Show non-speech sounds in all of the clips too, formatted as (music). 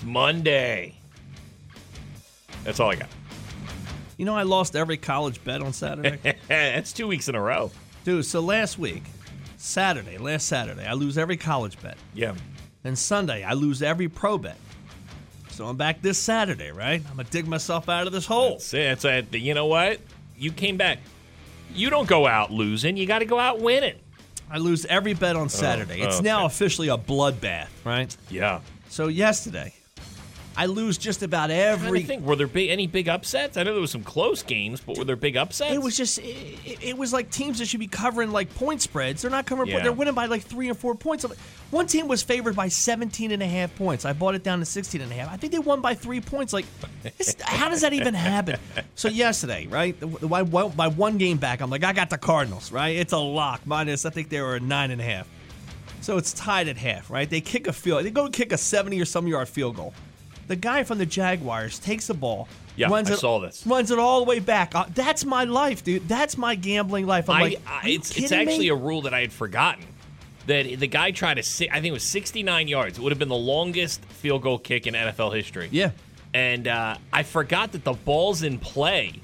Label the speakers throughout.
Speaker 1: It's Monday. That's all I got.
Speaker 2: You know I lost every college bet on Saturday. (laughs)
Speaker 1: That's two weeks in a row.
Speaker 2: Dude, so last week, Saturday, last Saturday, I lose every college bet.
Speaker 1: Yeah.
Speaker 2: Then Sunday, I lose every pro bet. So I'm back this Saturday, right? I'm gonna dig myself out of this hole.
Speaker 1: That's it. That's it. You know what? You came back. You don't go out losing. You got to go out winning.
Speaker 2: I lose every bet on oh, Saturday. it's
Speaker 1: okay.
Speaker 2: now officially a bloodbath, right?
Speaker 1: Yeah.
Speaker 2: So yesterday, I lose just about every I
Speaker 1: think were there big, any big upsets? I know there was some close games, but were there big upsets?
Speaker 2: It was just, it, it- was like teams that should be covering like point spreads. They're not covering,
Speaker 1: Yeah.
Speaker 2: they're winning by like three or four points. One team was favored by 17 and a half points. I bought it down to 16 and a half. I think they won by three points. Like, how does that even happen? So yesterday, right, the- by one game back, I'm like, I got the Cardinals, right? It's a lock. Minus, I think they were a nine and a half. So it's tied at half, right? They kick a field. They go kick a 70 or some yard field goal. The guy from the Jaguars takes the ball.
Speaker 1: Yeah,
Speaker 2: runs
Speaker 1: I
Speaker 2: it,
Speaker 1: saw this.
Speaker 2: Runs it all the way back. Uh, that's my life, dude. That's my gambling life. I'm
Speaker 1: I,
Speaker 2: like,
Speaker 1: I- it's it's actually
Speaker 2: me?
Speaker 1: a rule that I had forgotten. That the guy tried to, I think it was 69 yards. It would have been the longest field goal kick in NFL history.
Speaker 2: yeah.
Speaker 1: and uh, I forgot that the ball's in play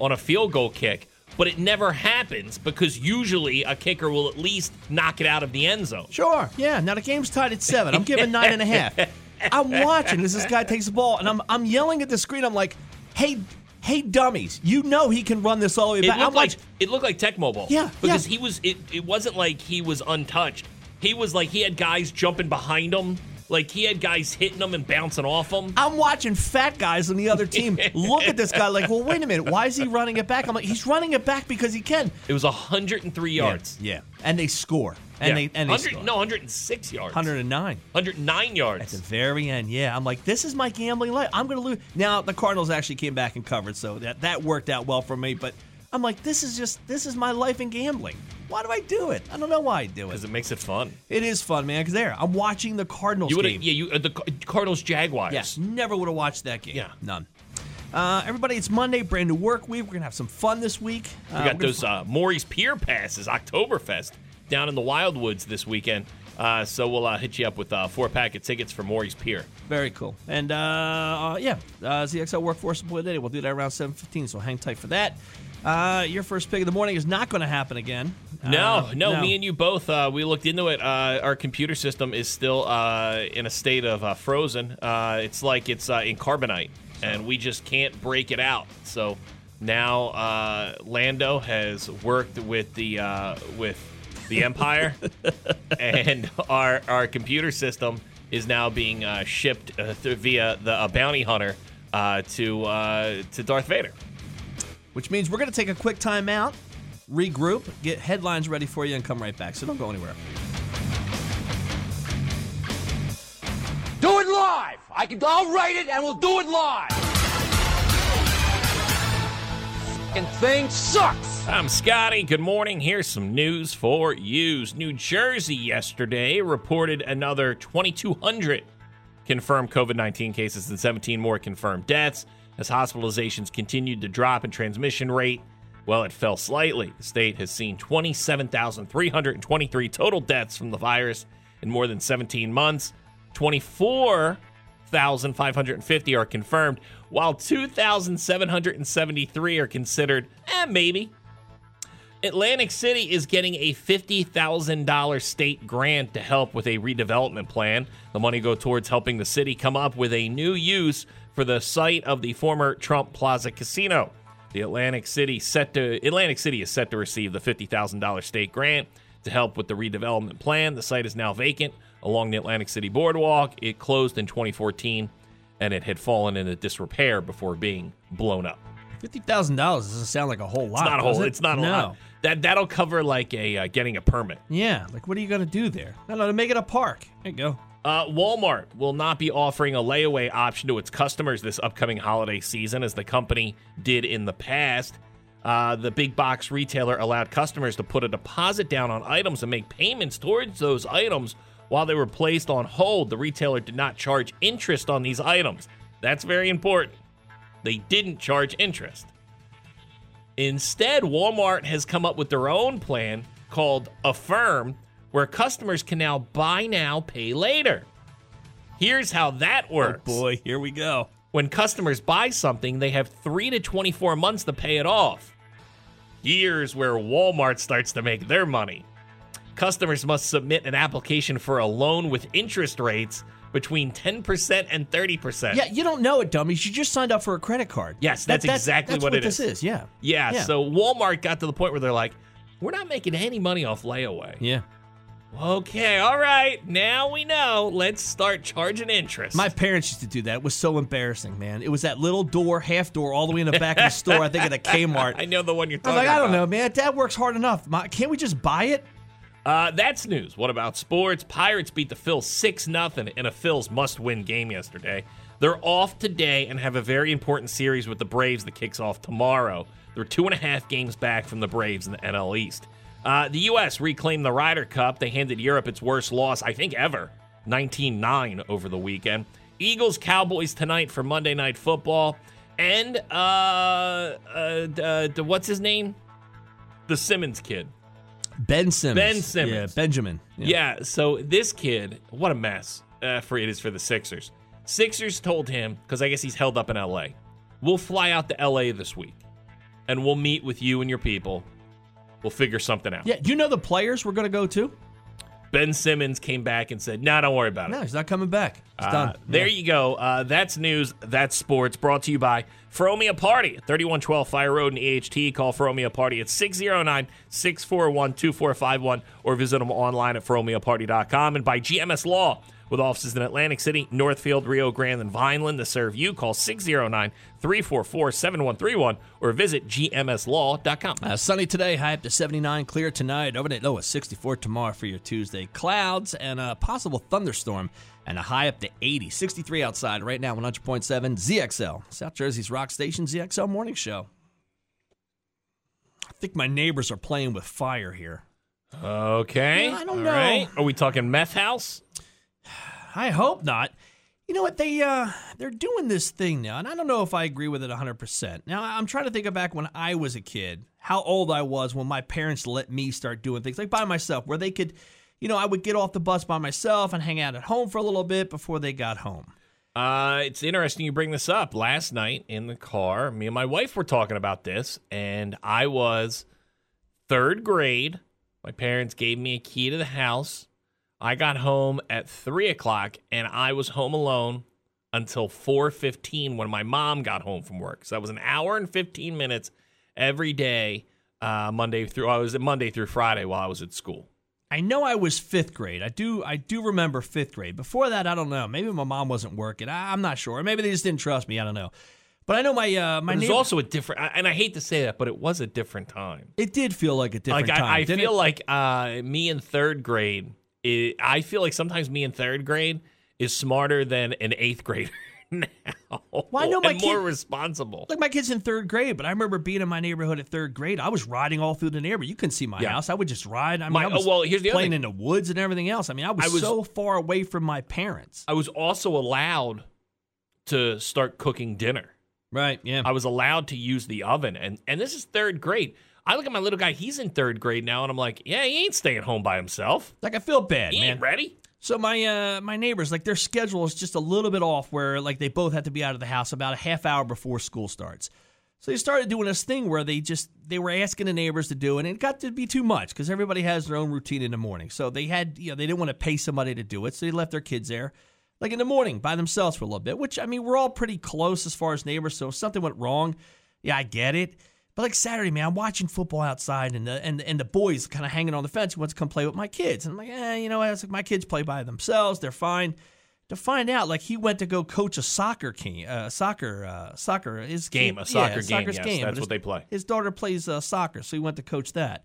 Speaker 1: on a field goal kick, but it never happens because usually a kicker will at least knock it out of the end zone.
Speaker 2: Sure. Yeah. Now the game's tied at seven. I'm giving nine and a half. (laughs) I'm watching as this guy takes the ball, and I'm I'm yelling at the screen. I'm like, hey, hey, dummies! You know he can run this all the way
Speaker 1: It
Speaker 2: back.
Speaker 1: looked
Speaker 2: I'm
Speaker 1: like
Speaker 2: like,
Speaker 1: it looked like Tecmo Bowl.
Speaker 2: Yeah,
Speaker 1: because
Speaker 2: yeah.
Speaker 1: he was. It, it wasn't like he was untouched. He was like he had guys jumping behind him. Like he had guys hitting him and bouncing off him.
Speaker 2: I'm watching fat guys on the other team (laughs) look at this guy like, well, wait a minute, why is he running it back? I'm like, he's running it back because he can.
Speaker 1: It was 103 yards.
Speaker 2: Yeah. And they score. And
Speaker 1: Yeah.
Speaker 2: they and they
Speaker 1: 100
Speaker 2: score.
Speaker 1: no 106 yards.
Speaker 2: 109.
Speaker 1: 109 yards.
Speaker 2: At the very end, yeah. I'm like, this is my gambling life. I'm going to lose. Now, the Cardinals actually came back and covered, so that, that worked out well for me. But I'm like, this is just, this is my life in gambling. Why do I do it? I don't know why I do it.
Speaker 1: because it makes it fun.
Speaker 2: It is fun, man, because there, I'm watching the Cardinals
Speaker 1: You
Speaker 2: game.
Speaker 1: yeah you uh, the Cardinals Jaguars.
Speaker 2: Yes, never would have watched that game.
Speaker 1: Yeah.
Speaker 2: None. Uh, everybody, it's Monday, brand new work week. We're going to have some fun this week.
Speaker 1: We
Speaker 2: Uh,
Speaker 1: got
Speaker 2: we're gonna
Speaker 1: those uh, Morey's Pier passes, Oktoberfest, down in the Wildwoods this weekend. Uh, so we'll uh, hit you up with uh, four pack of tickets for Morey's Pier.
Speaker 2: Very cool. And uh, uh, yeah, uh, ZXL Workforce Employee Day. We'll do that around 7.15, so hang tight for that. Uh, your first pick of the morning is not going to happen again.
Speaker 1: No,
Speaker 2: Uh,
Speaker 1: no, me and you both. Uh, we looked into it. Uh, our computer system is still uh, in a state of uh, frozen. Uh, it's like it's uh, in carbonite, and we just can't break it out. So now uh, Lando has worked with the uh, with the Empire, and our our computer system is now being uh, shipped uh, th- via the uh, bounty hunter uh, to uh, to Darth Vader.
Speaker 2: Which means we're going to take a quick time out, regroup, get headlines ready for you, and come right back. So don't go anywhere.
Speaker 3: Do it live. I can. I'll write it, and we'll do it live. Fucking thing sucks.
Speaker 1: I'm Scotty. Good morning. Here's some news for you. New Jersey yesterday reported another 2,200 confirmed COVID 19 cases and 17 more confirmed deaths as hospitalizations continued to drop and transmission rate. Well, it fell slightly. The state has seen 27,323 total deaths from the virus in more than 17 months. 24,550 are confirmed, while 2,773 are considered, eh, maybe. Atlantic City is getting a $50,000 state grant to help with a redevelopment plan. The money go towards helping the city come up with a new use for the site of the former Trump Plaza Casino. The Atlantic City set to Atlantic City is set to receive the fifty thousand dollars state grant to help with the redevelopment plan. The site is now vacant along the Atlantic City Boardwalk. It closed in 2014, and it had fallen into disrepair before being blown up.
Speaker 2: Fifty thousand dollars doesn't sound like a whole lot.
Speaker 1: It's not a whole.
Speaker 2: it?
Speaker 1: It's not a
Speaker 2: no.
Speaker 1: lot. That that'll cover like a uh, getting a permit.
Speaker 2: Yeah, like what are you gonna do there? No, no, to make it a park. There you go.
Speaker 1: Uh, Walmart will not be offering a layaway option to its customers this upcoming holiday season, as the company did in the past. Uh, the big box retailer allowed customers to put a deposit down on items and make payments towards those items while they were placed on hold. The retailer did not charge interest on these items. That's very important. They didn't charge interest. Instead, Walmart has come up with their own plan called Affirm, where customers can now buy now, pay later. Here's how that oh, works.
Speaker 2: Oh, Boy, here we go.
Speaker 1: When customers buy something, they have 3 to 24 months to pay it off. Here's where Walmart starts to make their money. Customers must submit an application for a loan with interest rates between 10% and 30%.
Speaker 2: Yeah, you don't know it, dummies. You just signed up for a credit card.
Speaker 1: Yes, that's exactly
Speaker 2: that's
Speaker 1: what it
Speaker 2: this
Speaker 1: is.
Speaker 2: is. Yeah.
Speaker 1: Yeah,
Speaker 2: Yeah.
Speaker 1: so Walmart got to the point where they're like, we're not making any money off layaway.
Speaker 2: Yeah.
Speaker 1: Okay, all right. Now we know. Let's start charging interest.
Speaker 2: My parents used to do that. It was so embarrassing, man. It was that little door, half door, all the way in the back of the store. I think at a Kmart. (laughs)
Speaker 1: I know the one you're talking.
Speaker 2: I'm like, I don't know, man. Dad works hard enough. My, can't we just buy it?
Speaker 1: Uh, that's news. What about sports? Pirates beat the Phils 6 0 in a Phils must win game yesterday. They're off today and have a very important series with the Braves that kicks off tomorrow. They're two and a half games back from the Braves in the NL East. Uh, the U.S. reclaimed the Ryder Cup. They handed Europe its worst loss, I think, ever 19 9 over the weekend. Eagles Cowboys tonight for Monday Night Football. And, uh, uh, uh, what's his name? The Simmons kid.
Speaker 2: Ben Simmons.
Speaker 1: Ben Simmons.
Speaker 2: Yeah, Benjamin.
Speaker 1: Yeah. so this kid, what a mess uh, for it is for the Sixers. Sixers told him because I guess he's held up in L.A. We'll fly out to L.A. this week, and we'll meet with you and your people. We'll figure something out.
Speaker 2: Yeah, do you know the players we're going to go to?
Speaker 1: Ben Simmons came back and said, "No, don't worry about it."
Speaker 2: No, he's not coming back. It's
Speaker 1: Uh,
Speaker 2: done.
Speaker 1: There
Speaker 2: Yeah.
Speaker 1: you go. Uh, that's news. That's sports. Brought to you by Feromia Party 3112 Fire Road in EHT. Call Feromia Party at 609 641 2451 or visit them online at feromiaparty.com. And by GMS Law with offices in Atlantic City, Northfield, Rio Grande, and Vineland to serve you. Call 609 344 7131 or visit gmslaw.com.
Speaker 2: Uh, sunny today, high up to 79. Clear tonight. Overnight low at 64 tomorrow for your Tuesday. Clouds and a possible thunderstorm and a high up to 80. 63 outside right now, 100.7 ZXL. South Jersey's Rock Station ZXL Morning Show. I think my neighbors are playing with fire here.
Speaker 1: Okay.
Speaker 2: Yeah, I don't
Speaker 1: All
Speaker 2: know.
Speaker 1: right. Are we talking meth house?
Speaker 2: I hope not. You know what they uh they're doing this thing now, and I don't know if I agree with it 100%. Now, I'm trying to think of back when I was a kid, how old I was when my parents let me start doing things like by myself where they could, you know, I would get off the bus by myself and hang out at home for a little bit before they got home.
Speaker 1: Uh, it's interesting you bring this up. Last night in the car, me and my wife were talking about this, and I was third grade. My parents gave me a key to the house. I got home at three o'clock, and I was home alone until four fifteen when my mom got home from work. So that was an hour and fifteen minutes every day, uh, Monday through. I was at Monday through Friday while I was at school.
Speaker 2: I know I was fifth grade. I do I do remember fifth grade. Before that, I don't know. Maybe my mom wasn't working. I, I'm not sure. Maybe they just didn't trust me. I don't know. But I know my uh, my
Speaker 1: it was
Speaker 2: neighbor-
Speaker 1: also a different, and I hate to say that, but it was a different time.
Speaker 2: it did feel like a different
Speaker 1: like
Speaker 2: time.
Speaker 1: I, I feel
Speaker 2: it?
Speaker 1: like uh, me in third grade. It, I feel like sometimes me in third grade is smarter than an eighth grader (laughs) now.
Speaker 2: Well, I know my
Speaker 1: and more responsible.
Speaker 2: Like my kid's in third grade, but I remember being in my neighborhood at third grade. I was riding all through the neighborhood. You couldn't see my
Speaker 1: Yeah.
Speaker 2: house. I would just ride. I mean,
Speaker 1: My-
Speaker 2: I was
Speaker 1: well, here's the
Speaker 2: playing in the woods and everything else. I mean, I was,
Speaker 1: I was-
Speaker 2: so far away from my parents.
Speaker 1: I was also allowed to start cooking dinner.
Speaker 2: Right? Yeah.
Speaker 1: I was allowed to use the oven, and and this is third grade. I look at my little guy; he's in third grade now, and I'm like, yeah, he ain't staying home by himself.
Speaker 2: like I feel bad,
Speaker 1: He
Speaker 2: man.
Speaker 1: ain't ready.
Speaker 2: So my uh my neighbors, like their schedule is just a little bit off where like they both have to be out of the house about a half hour before school starts. So they started doing this thing where they just they were asking the neighbors to do it and it got to be too much because everybody has their own routine in the morning. So they had you know they didn't want to pay somebody to do it, so they left their kids there like in the morning by themselves for a little bit, which I mean we're all pretty close as far as neighbors, so if something went wrong, Yeah, I get it. But like Saturday, man, I'm watching football outside, and the and and the boys kind of hanging on the fence. Who wants to come play with my kids? And I'm like, eh, you know what? It's like my kids play by themselves. They're fine. To find out, like he went to go coach a soccer team, uh, soccer, uh, soccer his
Speaker 1: Game, a soccer
Speaker 2: yeah,
Speaker 1: game,
Speaker 2: soccer's
Speaker 1: yes,
Speaker 2: game.
Speaker 1: that's
Speaker 2: his-
Speaker 1: what they play.
Speaker 2: His daughter plays uh, soccer, so he went to coach that.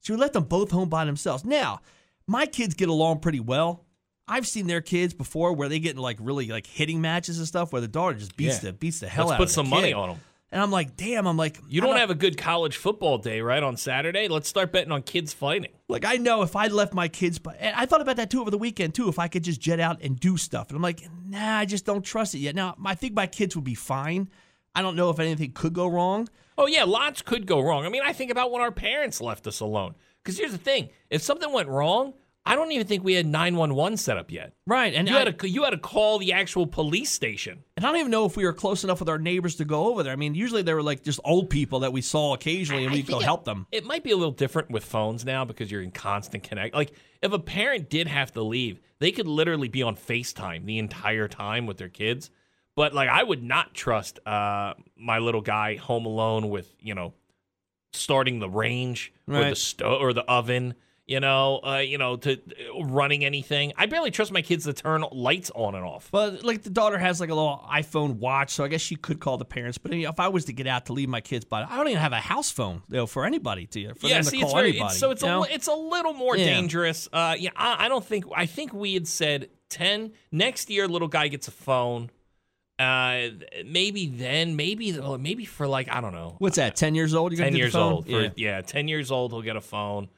Speaker 2: So we let them both home by themselves. Now, my kids get along pretty well. I've seen their kids before where they get in like really like hitting matches and stuff where the daughter just beats
Speaker 1: Yeah.
Speaker 2: the beats the hell out of them Let's put
Speaker 1: some money
Speaker 2: kid.
Speaker 1: on 'em.
Speaker 2: And I'm like, damn. I'm like,
Speaker 1: You
Speaker 2: I'm
Speaker 1: don't have a good college football day, right, on Saturday? Let's start betting on kids fighting.
Speaker 2: Like I know if I left my kids, but I thought about that too over the weekend too. If I could just jet out and do stuff, and I'm like, nah, I just don't trust it yet. Now I think my kids would be fine. I don't know if anything could go wrong.
Speaker 1: Oh yeah, lots could go wrong. I mean, I think about when our parents left us alone. Because here's the thing: if something went wrong, I don't even think we had nine one one set up yet.
Speaker 2: Right, and
Speaker 1: You
Speaker 2: I,
Speaker 1: had to you had to call the actual police station.
Speaker 2: and I don't even know if we were close enough with our neighbors to go over there. I mean, usually they were like just old people that we saw occasionally, and we'd go
Speaker 1: it-
Speaker 2: help them.
Speaker 1: It might be a little different with phones now because you're in constant connect. Like if a parent did have to leave, they could literally be on FaceTime the entire time with their kids. But like I would not trust uh, my little guy home alone with you know starting the range or the
Speaker 2: Right.
Speaker 1: stove or the oven. You know, uh, you know, to uh, running anything. I barely trust my kids to turn lights on and off.
Speaker 2: But like the daughter has like a little iPhone watch, so I guess she could call the parents. But if I was to get out to leave my kids, by I don't even have a house phone you know, for anybody to for
Speaker 1: yeah,
Speaker 2: them to call
Speaker 1: very,
Speaker 2: anybody.
Speaker 1: it's, so it's a
Speaker 2: know?
Speaker 1: it's a little more
Speaker 2: Yeah.
Speaker 1: dangerous. Uh, yeah, I, I don't think I think we had said ten next year. Little guy gets a phone. Uh, maybe then, maybe uh, maybe for like I don't know,
Speaker 2: What's that? Ten years old? You're
Speaker 1: ten years
Speaker 2: phone?
Speaker 1: old. For,
Speaker 2: Yeah.
Speaker 1: yeah. ten years old, he'll get a phone.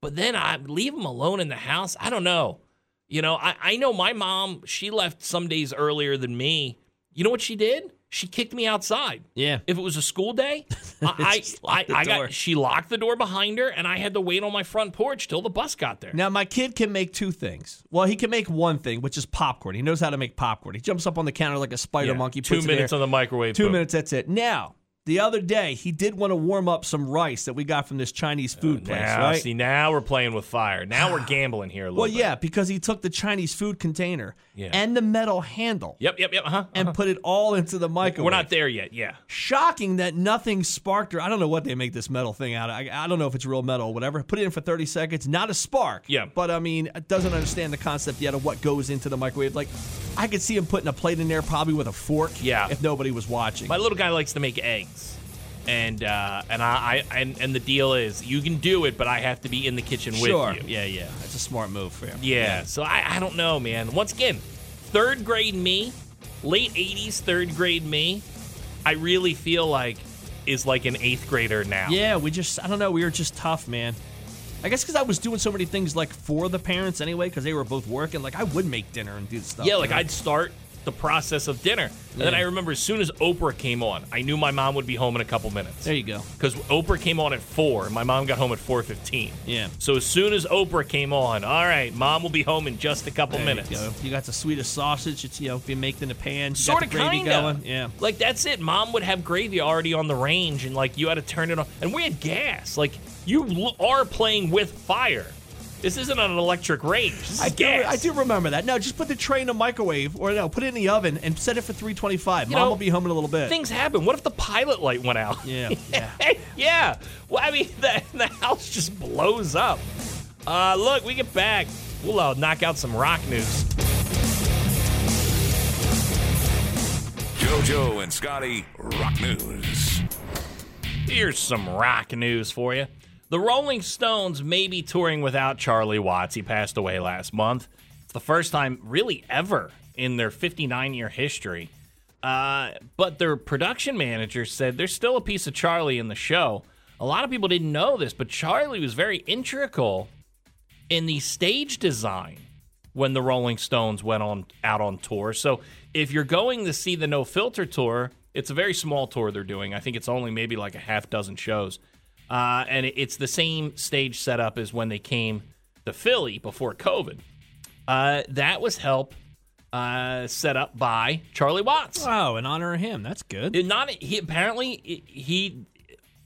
Speaker 1: But then I leave him alone in the house. I don't know. You know, I, I know my mom. She left some days earlier than me. You know what she did? She kicked me outside.
Speaker 2: Yeah.
Speaker 1: If it was a school day, (laughs) I, I, I got she locked the door behind her, and I had to wait on my front porch till the bus got there.
Speaker 2: Now my kid can make two things. Well, he can make one thing, which is popcorn. He knows how to make popcorn. He jumps up on the counter like a spider
Speaker 1: Yeah,
Speaker 2: monkey.
Speaker 1: two minutes
Speaker 2: there.
Speaker 1: on the microwave.
Speaker 2: Two
Speaker 1: boom.
Speaker 2: minutes. That's it. Now the other day he did want to warm up some rice that we got from this Chinese oh, food place.
Speaker 1: Now,
Speaker 2: right?
Speaker 1: see, now we're playing with fire. Now we're (sighs) gambling here a little
Speaker 2: well,
Speaker 1: bit.
Speaker 2: yeah, because he took the Chinese food container
Speaker 1: Yeah.
Speaker 2: and the metal handle
Speaker 1: Yep, yep, yep. Uh-huh.
Speaker 2: and put it all into the microwave.
Speaker 1: We're not there yet. Yeah.
Speaker 2: Shocking that nothing sparked or I don't know what they make this metal thing out of. I, I don't know if it's real metal or whatever. Put it in for 30 seconds, not a spark.
Speaker 1: Yeah.
Speaker 2: But I mean, it doesn't understand the concept yet of what goes into the microwave. Like, I could see him putting a plate in there probably with a fork.
Speaker 1: Yeah.
Speaker 2: If nobody was watching.
Speaker 1: My little guy likes to make eggs. And uh, and I, I and, and the deal is you can do it, but I have to be in the kitchen
Speaker 2: sure.
Speaker 1: with you.
Speaker 2: Yeah, yeah. That's a smart move for him.
Speaker 1: Yeah. So I, I don't know, man. Once again, third grade me, late '80s third grade me, I really feel like is like an eighth grader now.
Speaker 2: Yeah, we just, I don't know, we were just tough, man. I guess because I was doing so many things like for the parents anyway, because they were both working. Like I would make dinner and do stuff.
Speaker 1: Yeah,
Speaker 2: you
Speaker 1: like
Speaker 2: know?
Speaker 1: I'd start the process of dinner. And then I remember as soon as Oprah came on, I knew my mom would be home in a couple minutes.
Speaker 2: There you go.
Speaker 1: Because Oprah came on at four, and my mom got home at four fifteen.
Speaker 2: Yeah.
Speaker 1: So as soon as Oprah came on, all right, mom will be home in just a couple
Speaker 2: There
Speaker 1: minutes.
Speaker 2: You, go. you got the sweetest sausage. It's you know being baked in the pan. You
Speaker 1: Sort
Speaker 2: got
Speaker 1: of
Speaker 2: gravy
Speaker 1: kinda.
Speaker 2: going. Yeah.
Speaker 1: Like that's it. Mom would have gravy already on the range, and like you had to turn it on. And we had gas. Like you l- are playing with fire. This isn't an electric range. This is
Speaker 2: I do. I do remember that. No, just put the tray in the microwave, or no, put it in the oven and set it for 325.
Speaker 1: You
Speaker 2: Mom
Speaker 1: know,
Speaker 2: will be home in a little bit.
Speaker 1: Things happen. What if the pilot light went out?
Speaker 2: Yeah, (laughs) yeah.
Speaker 1: yeah. Well, I mean, (laughs) the, the house just blows up. Uh, look, we get back. We'll uh, knock out some rock news.
Speaker 4: JoJo and Scotty Rock News.
Speaker 1: Here's some rock news for you. The Rolling Stones may be touring without Charlie Watts. He passed away last month. It's the first time, really, ever in their 59 year history. Uh, but their production manager said there's still a piece of Charlie in the show. A lot of people didn't know this, but Charlie was very integral in the stage design when the Rolling Stones went on out on tour. So if you're going to see the No Filter tour, it's a very small tour they're doing. I think it's only maybe like a half dozen shows. Uh, and it's the same stage setup as when they came to Philly before COVID. Uh, that was help uh, set up by Charlie Watts.
Speaker 2: Wow, in honor of him. That's good.
Speaker 1: It not he apparently he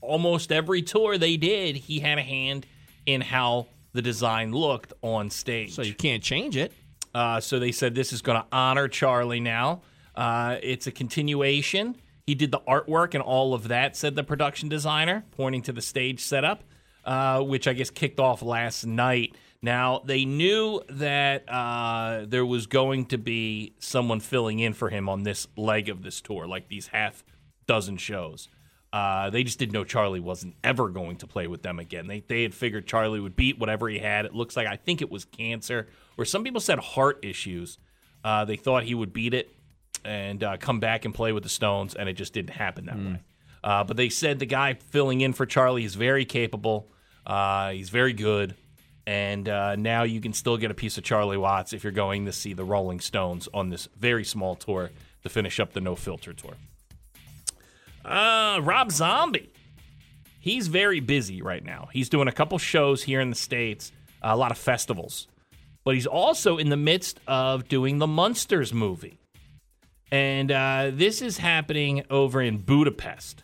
Speaker 1: almost every tour they did he had a hand in how the design looked on stage.
Speaker 2: so you can't change it.
Speaker 1: Uh, so they said this is going to honor Charlie now. Uh, it's a continuation. He did the artwork and all of that, said the production designer, pointing to the stage setup, uh, which I guess kicked off last night. Now, they knew that uh, there was going to be someone filling in for him on this leg of this tour, like these half dozen shows. Uh, they just didn't know Charlie wasn't ever going to play with them again. They, they had figured Charlie would beat whatever he had. It looks like, I think it was cancer, or some people said heart issues. Uh, they thought he would beat it and uh, come back and play with the Stones, and it just didn't happen that way. Uh, but they said the guy filling in for Charlie is very capable. Uh, he's very good. And uh, now you can still get a piece of Charlie Watts if you're going to see the Rolling Stones on this very small tour to finish up the No Filter tour. Uh, Rob Zombie. He's very busy right now. He's doing a couple shows here in the States, a lot of festivals. But he's also in the midst of doing the Munsters movie. And uh, this is happening over in Budapest.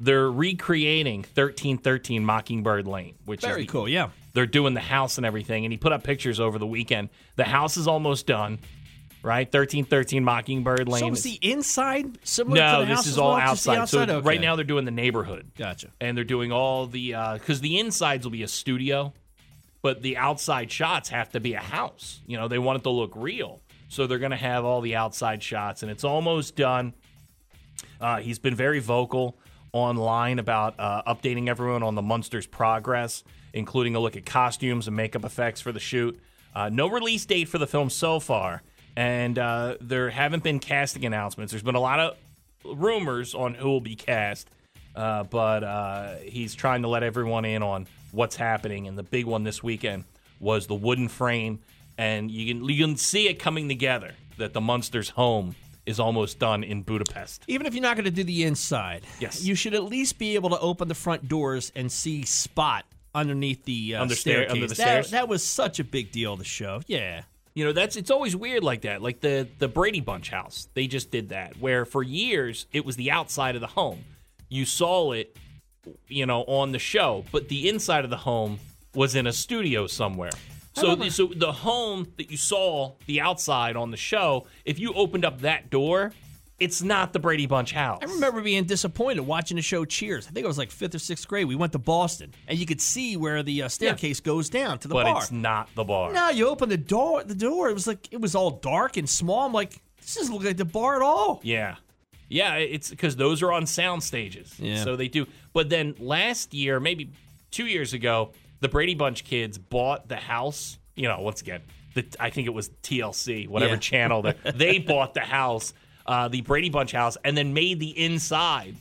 Speaker 1: They're recreating 1313 Mockingbird Lane, which
Speaker 2: Very
Speaker 1: is the-
Speaker 2: cool. Yeah.
Speaker 1: they're doing the house and everything. And he put up pictures over the weekend. The house is almost done, right? 1313 Mockingbird Lane.
Speaker 2: So is the inside similar
Speaker 1: no,
Speaker 2: to the
Speaker 1: this is all
Speaker 2: well? The
Speaker 1: outside. So
Speaker 2: outside?
Speaker 1: right now they're doing the neighborhood.
Speaker 2: Gotcha.
Speaker 1: And they're doing all the because the insides will be a studio, but the outside shots have to be a house. You know, they want it to look real, so they're going to have all the outside shots, and it's almost done. Uh, he's been very vocal online about uh, updating everyone on the Munsters' progress, including a look at costumes and makeup effects for the shoot. Uh, no release date for the film so far, and uh, there haven't been casting announcements. There's been a lot of rumors on who will be cast, uh, but uh, he's trying to let everyone in on what's happening. And the big one this weekend was the wooden frame, and you can you can see it coming together that the Munsters' home is almost done in Budapest.
Speaker 2: Even if you're not going to do the inside,
Speaker 1: Yes.
Speaker 2: you should at least be able to open the front doors and see Spot underneath the uh,
Speaker 1: Under stair-
Speaker 2: staircase.
Speaker 1: under the
Speaker 2: that,
Speaker 1: stairs?
Speaker 2: that was such a big deal. The show, yeah.
Speaker 1: You know, that's it's always weird like that. Like the the Brady Bunch house, they just did that. Where for years it was the outside of the home. You saw it, you know, on the show, but the inside of the home was in a studio somewhere. So, the, so the home that you saw the outside on the show, if you opened up that door, it's not the Brady Bunch house.
Speaker 2: I remember being disappointed watching the show Cheers. I think it was like fifth or sixth grade. We went to Boston, and you could see where the uh, staircase goes down to the
Speaker 1: but
Speaker 2: bar.
Speaker 1: But it's not the bar.
Speaker 2: No, you open the door. The door. It was like it was all dark and small. I'm like, this doesn't look like the bar at all.
Speaker 1: Yeah. Yeah, it's because those are on sound stages.
Speaker 2: Yeah.
Speaker 1: So they do. But then last year, maybe two years ago, the Brady Bunch kids bought the house. You know, once again, the, I think it was TLC, whatever
Speaker 2: Yeah.
Speaker 1: channel that (laughs) they bought the house, uh, the Brady Bunch house, and then made the inside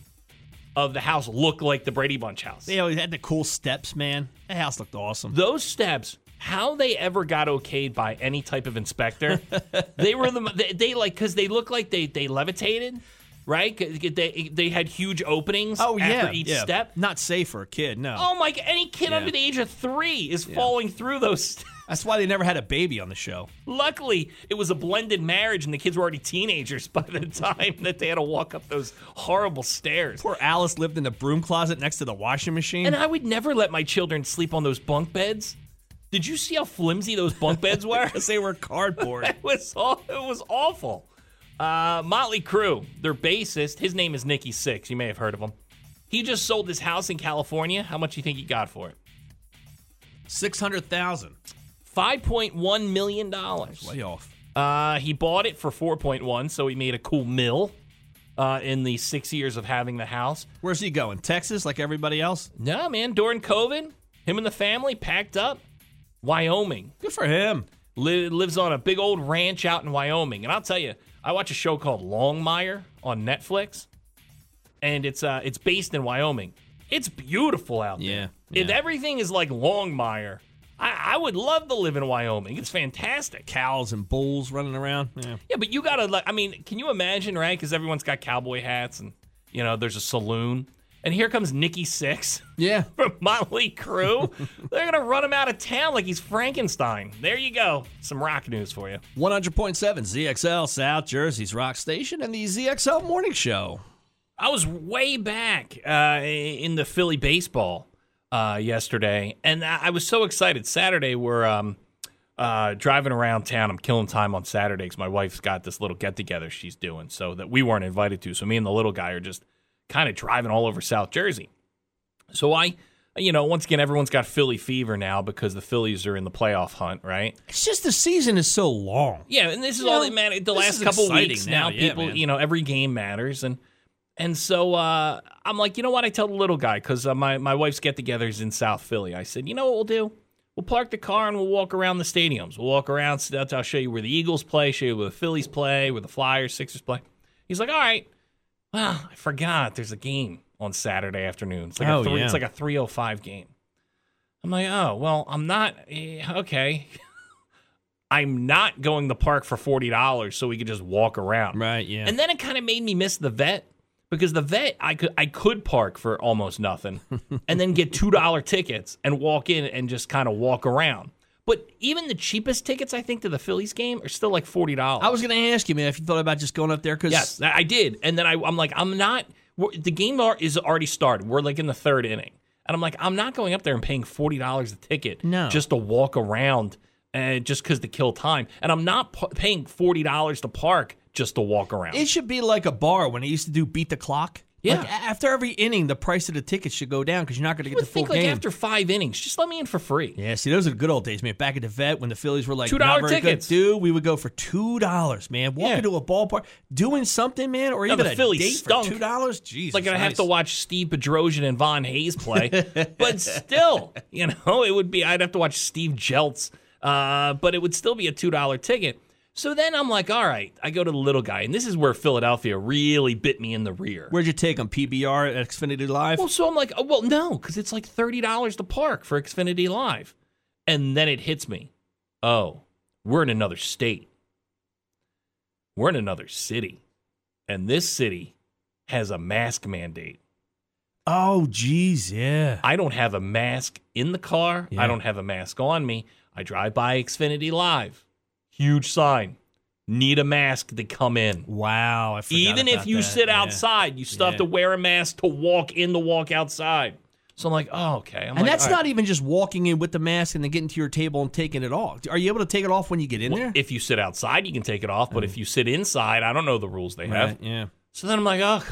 Speaker 1: of the house look like the Brady Bunch house.
Speaker 2: They always had the cool steps, man. The house looked awesome.
Speaker 1: Those steps, how they ever got okayed by any type of inspector, (laughs) they were the they, they like because they look like they they levitated, right? They they had huge openings.
Speaker 2: Oh yeah,
Speaker 1: after each
Speaker 2: yeah.
Speaker 1: step.
Speaker 2: Not safe for a kid. No.
Speaker 1: Oh my! Any kid
Speaker 2: Yeah.
Speaker 1: under the age of three is falling through those. (laughs) steps.
Speaker 2: That's why they never had a baby on the show.
Speaker 1: Luckily, it was a blended marriage, and the kids were already teenagers (laughs) by the time that they had to walk up those horrible stairs.
Speaker 2: Poor Alice lived in the broom closet next to the washing machine.
Speaker 1: And I would never let my children sleep on those bunk beds. Did you see how flimsy those bunk beds were?
Speaker 2: because (laughs) they were cardboard.
Speaker 1: it was all, it was awful. Uh, Motley Crue, their bassist, his name is Nikki Sixx. You may have heard of him. He just sold his house in California. How much do you think he got for it?
Speaker 2: Six hundred thousand.
Speaker 1: Five point one million dollars.
Speaker 2: Way off.
Speaker 1: Uh, he bought it for four point one, so he made a cool mill. Uh, in the six years of having the house.
Speaker 2: Where's he going? Texas, like everybody else.
Speaker 1: No, man, during COVID, him and the family packed up. Wyoming.
Speaker 2: Good for him.
Speaker 1: Li- lives on a big old ranch out in Wyoming. And I'll tell you, I watch a show called Longmire on Netflix, and it's uh it's based in Wyoming. It's beautiful out
Speaker 2: Yeah,
Speaker 1: there. If
Speaker 2: yeah.
Speaker 1: everything is like Longmire, I, I would love to live in Wyoming. It's fantastic.
Speaker 2: Cows and bulls running around. Yeah.
Speaker 1: Yeah, but you gotta like. I mean, can you imagine, right? Because everyone's got cowboy hats, and you know, there's a saloon, and here comes Nikki Sixx
Speaker 2: Yeah. (laughs)
Speaker 1: from Motley Crue. They're gonna run him out of town like he's Frankenstein. There you go. Some rock news for you.
Speaker 2: 100.7 ZXL South Jersey's rock station and the ZXL morning show.
Speaker 1: I was way back uh, in the Philly baseball uh, yesterday, and I was so excited. Saturday, we're um, uh, driving around town. I'm killing time on Saturday 'cause my wife's got this little get together she's doing, so that we weren't invited to. So me and the little guy are just kind of driving all over South Jersey. So I, you know, once again, everyone's got Philly fever now because the Phillies are in the playoff hunt, right?
Speaker 2: It's just the season is so long.
Speaker 1: Yeah, and this is
Speaker 2: You
Speaker 1: all
Speaker 2: know,
Speaker 1: that matters. The last couple weeks
Speaker 2: now,
Speaker 1: now,
Speaker 2: yeah,
Speaker 1: people,
Speaker 2: man.
Speaker 1: you know, every game matters, and and so uh, I'm like, you know what? I tell the little guy because uh, my my wife's get-togethers in South Philly. I said, you know what we'll do? We'll park the car and we'll walk around the stadiums. We'll walk around. so I'll show you where the Eagles play, show you where the Phillies play, where the Flyers, Sixers play. He's like, all right. Well, I forgot. There's a game on Saturday afternoon. It's like
Speaker 2: Oh,
Speaker 1: a three,
Speaker 2: yeah.
Speaker 1: it's like a 305 game. I'm like, oh well, I'm not eh, okay. (laughs) I'm not going to park for forty dollars so we could just walk around.
Speaker 2: Right, yeah.
Speaker 1: And then it kind of made me miss the vet because the vet I could I could park for almost nothing (laughs) and then get two dollar tickets and walk in and just kind of walk around. But even the cheapest tickets I think to the Phillies game are still like forty dollars.
Speaker 2: I was going to ask you, man, if you thought about just going up there because
Speaker 1: Yes, I did. And then I, I'm like, I'm not. The game is already started. We're like in the third inning, and I'm like, I'm not going up there and paying forty dollars a ticket
Speaker 2: No.
Speaker 1: just to walk around and just because to kill time. And I'm not p- paying forty dollars to park just to walk around.
Speaker 2: it should be like a bar when they used to do beat the clock.
Speaker 1: Yeah.
Speaker 2: Like, after every inning, the price of the tickets should go down because you're not going to get the full
Speaker 1: think like
Speaker 2: game.
Speaker 1: after five innings, just let me in for free.
Speaker 2: Yeah, see, those are the good old days, man. Back at the vet when the Phillies were like
Speaker 1: $2
Speaker 2: not good.
Speaker 1: tickets.
Speaker 2: dude. We would go for two dollars, man. Walking
Speaker 1: Yeah.
Speaker 2: to a ballpark, doing something, man, or
Speaker 1: No,
Speaker 2: even
Speaker 1: the
Speaker 2: a
Speaker 1: Phillies
Speaker 2: date
Speaker 1: stunk.
Speaker 2: for two dollars. Jesus,
Speaker 1: like I have to watch Steve Bedrosian and Von Hayes play, (laughs) but still, you know, it would be I'd have to watch Steve Jeltz, uh, but it would still be a two dollar ticket. So then I'm like, all right, I go to the little guy, and this is where Philadelphia really bit me in the rear.
Speaker 2: Where'd you take them? PBR at Xfinity Live.
Speaker 1: Well, so I'm like, oh, well, no, because it's like thirty dollars to park for Xfinity Live, and then it hits me. Oh, we're in another state. We're in another city, and this city has a mask mandate.
Speaker 2: oh, geez, yeah.
Speaker 1: I don't have a mask in the car.
Speaker 2: Yeah.
Speaker 1: I don't have a mask on me. I drive by Xfinity Live. Huge sign. Need a mask to come in.
Speaker 2: Wow, I forgot
Speaker 1: Even if you
Speaker 2: that,
Speaker 1: sit
Speaker 2: yeah.
Speaker 1: outside, you still have to wear a mask to walk in the walk outside. So I'm like, oh, okay. I'm
Speaker 2: And
Speaker 1: like,
Speaker 2: that's
Speaker 1: all right.
Speaker 2: not even just walking in with the mask and then getting to your table and taking it off. Are you able to take it off when you get in
Speaker 1: Well,
Speaker 2: there?
Speaker 1: If you sit outside, you can take it off. But if you sit inside, I don't know the rules they have.
Speaker 2: Right, yeah.
Speaker 1: So then I'm like, oh,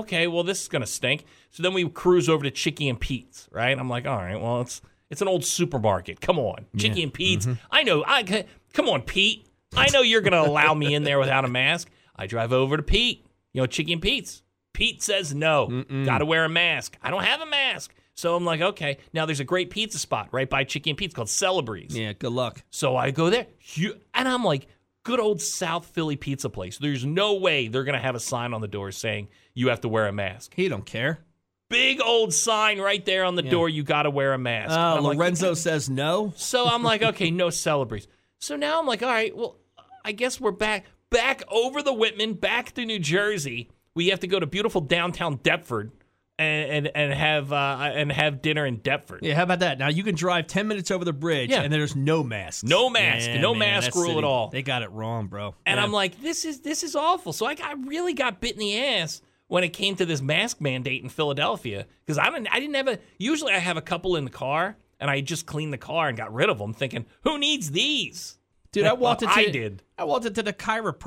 Speaker 1: okay, well, this is gonna stink. So then we cruise over to Chicky and Pete's, right? I'm like, all right, well, it's it's an old supermarket. Come on, Chicky and Pete's.
Speaker 2: Mm-hmm.
Speaker 1: I know. I ca- come on, Pete. I know you're gonna allow me in there without a mask. I drive over to Pete. You know, Chicken and Pete's. Pete says no. Got to wear a mask. I don't have a mask. So I'm like, okay. Now there's a great pizza spot right by Chicken and Pete's called Celebre's.
Speaker 2: Yeah, good luck.
Speaker 1: So I go there, and I'm like, good old South Philly pizza place. There's no way they're gonna have a sign on the door saying you have to wear a mask.
Speaker 2: He don't care.
Speaker 1: Big old sign right there on the door. You got to wear a mask.
Speaker 2: Uh,
Speaker 1: I'm like,
Speaker 2: Lorenzo says no.
Speaker 1: so I'm like, okay, no Celebre's. So now I'm like, all right, well, I guess we're back, back over the Whitman, back to New Jersey. We have to go to beautiful downtown Deptford and and, and have uh, and have dinner in Deptford.
Speaker 2: Yeah, how about that? Now you can drive ten minutes over the bridge,
Speaker 1: Yeah.
Speaker 2: and there's no mask.
Speaker 1: No mask. No
Speaker 2: man,
Speaker 1: mask rule at all.
Speaker 2: They got it wrong, bro.
Speaker 1: And
Speaker 2: Yeah.
Speaker 1: I'm like, this is this is awful. So I got really got bit in the ass when it came to this mask mandate in Philadelphia because I didn't I didn't have a. Usually I have a couple in the car and I just cleaned the car and got rid of them, thinking who needs these.
Speaker 2: Dude, I walked into
Speaker 1: I did.
Speaker 2: I walked into the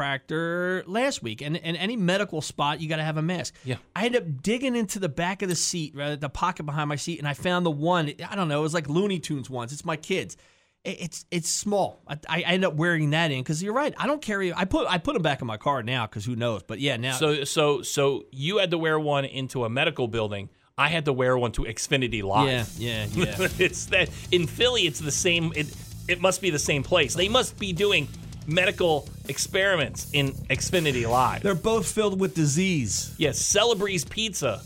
Speaker 2: chiropractor last week, and and any medical spot you got to have a mask.
Speaker 1: Yeah.
Speaker 2: I ended up digging into the back of the seat, right, the pocket behind my seat, and I found the one. I don't know, it was like Looney Tunes ones. It's my kids. It- It's it's small. I, I end up wearing that in because you're right. I don't carry. I put I put them back in my car now because who knows. But yeah, now
Speaker 1: So so so you had to wear one into a medical building. I had to wear one to Xfinity Live.
Speaker 2: yeah, yeah, (laughs) yeah.
Speaker 1: it's that in Philly. It's the same. It it must be the same place. They must be doing medical experiments in Xfinity Live.
Speaker 2: They're both filled with disease.
Speaker 1: Yes, Celebre's Pizza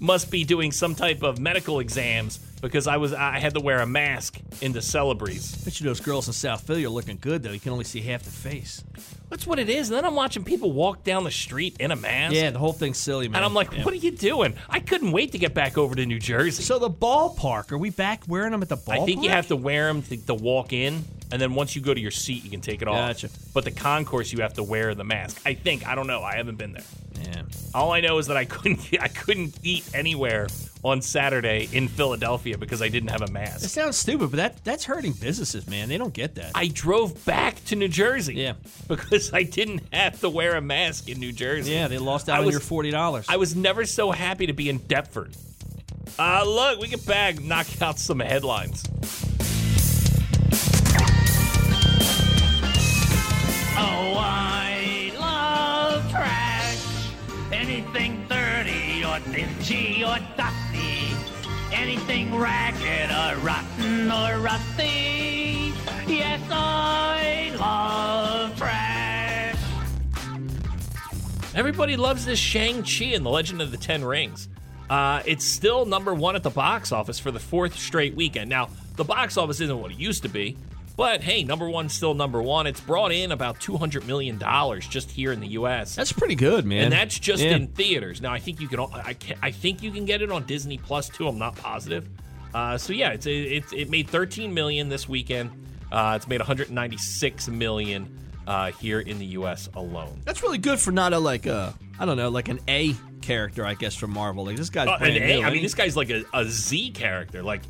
Speaker 1: must be doing some type of medical exams because I was I had to wear a mask into Celebre's.
Speaker 2: Bet you those girls in South Philly are looking good though. You can only see half the face.
Speaker 1: That's what it is. And then I'm watching people walk down the street in a mask.
Speaker 2: Yeah, the whole thing's silly, man.
Speaker 1: And I'm like,
Speaker 2: Yeah.
Speaker 1: what are you doing? I couldn't wait to get back over to New Jersey.
Speaker 2: So the ballpark, are we back wearing them at the ballpark?
Speaker 1: I think you have to wear them to, to walk in, and then once you go to your seat, you can take it off.
Speaker 2: Gotcha.
Speaker 1: But the concourse, you have to wear the mask. I think. I don't know. I haven't been there.
Speaker 2: Yeah.
Speaker 1: All I know is that I couldn't (laughs) I couldn't eat anywhere on Saturday in Philadelphia because I didn't have a mask.
Speaker 2: It sounds stupid, but that that's hurting businesses, man. They don't get that.
Speaker 1: I drove back to New Jersey.
Speaker 2: Yeah.
Speaker 1: Because I didn't have to wear a mask in New Jersey.
Speaker 2: yeah, they lost out
Speaker 1: I
Speaker 2: on
Speaker 1: was-
Speaker 2: your forty dollars.
Speaker 1: I was never so happy to be in Deptford. Uh, look, we get back, knock out some headlines.
Speaker 5: Oh, I dingy or dusty. Anything ragged or rotten or rusty. Yes, I love trash.
Speaker 1: Everybody loves this Shang-Chi and the Legend of the Ten Rings. Uh, it's still number one at the box office for the fourth straight weekend. Now, the box office isn't what it used to be, but hey, number one's still number one. It's brought in about $200 million just here in the U.S.
Speaker 2: That's pretty good, man.
Speaker 1: and that's just
Speaker 2: Yeah.
Speaker 1: in theaters. Now I think you can. I can, I think you can get it on Disney Plus too. I'm not positive. Uh, so yeah, it's it, it made 13 million this weekend. Uh, it's made 196 million uh, here in the U.S. alone.
Speaker 2: That's really good for not a like a I don't know like an A character I guess from Marvel. Like this guy's
Speaker 1: Uh, and,
Speaker 2: new.
Speaker 1: I mean, this guy's like a, a Z character. Like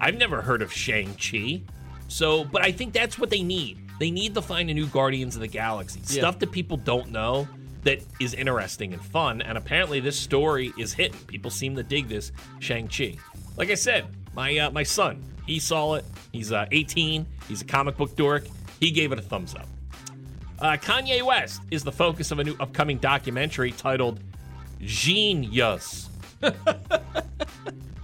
Speaker 1: I've never heard of Shang Chi. So, but I think that's what they need. They need to find a new Guardians of the Galaxy
Speaker 2: Yeah.
Speaker 1: stuff that people don't know that is interesting and fun. And apparently, this story is hitting. People seem to dig this Shang Chi. Like I said, my uh, my son, he saw it. He's uh, 18. He's a comic book dork. He gave it a thumbs up. Uh, Kanye West is the focus of a new upcoming documentary titled Genius. (laughs)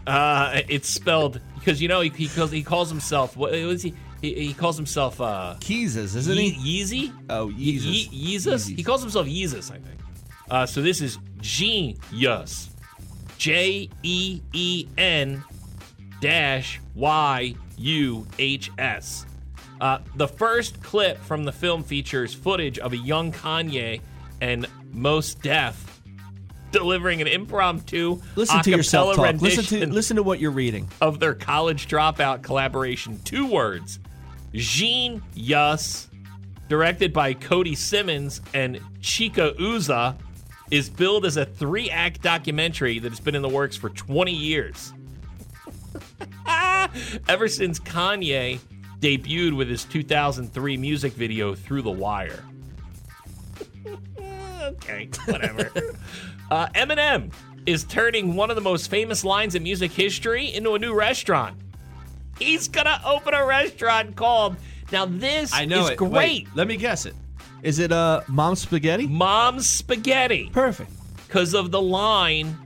Speaker 1: uh, it's spelled because you know he, he calls he calls himself what was he? He, he calls himself uh,
Speaker 2: Keezus, isn't he?
Speaker 1: Yeezy.
Speaker 2: Oh,
Speaker 1: Ye-
Speaker 2: Yeezus.
Speaker 1: Ye- Yeezus. He calls himself Yeezus, I think. Uh, so this is Genius. J E E N dash Y U H S. Uh, the first clip from the film features footage of a young Kanye and Mos Def delivering an impromptu
Speaker 2: Listen to yourself talk. Listen to
Speaker 1: rendition
Speaker 2: listen to what you're reading.
Speaker 1: of their college dropout collaboration. Two words. Jean Yus, directed by Coodie Simmons and Chike Ozah, is billed as a three act documentary that has been in the works for 20 years. (laughs) Ever since Kanye debuted with his 2003 music video, Through the Wire. (laughs) okay, whatever. (laughs) uh, Eminem is turning one of the most famous lines in music history into a new restaurant. He's gonna open a restaurant called. Now this
Speaker 2: I know
Speaker 1: is
Speaker 2: it.
Speaker 1: great.
Speaker 2: Wait, let me guess it. Is it uh Mom's Spaghetti?
Speaker 1: Mom's Spaghetti.
Speaker 2: Perfect.
Speaker 1: Because of the line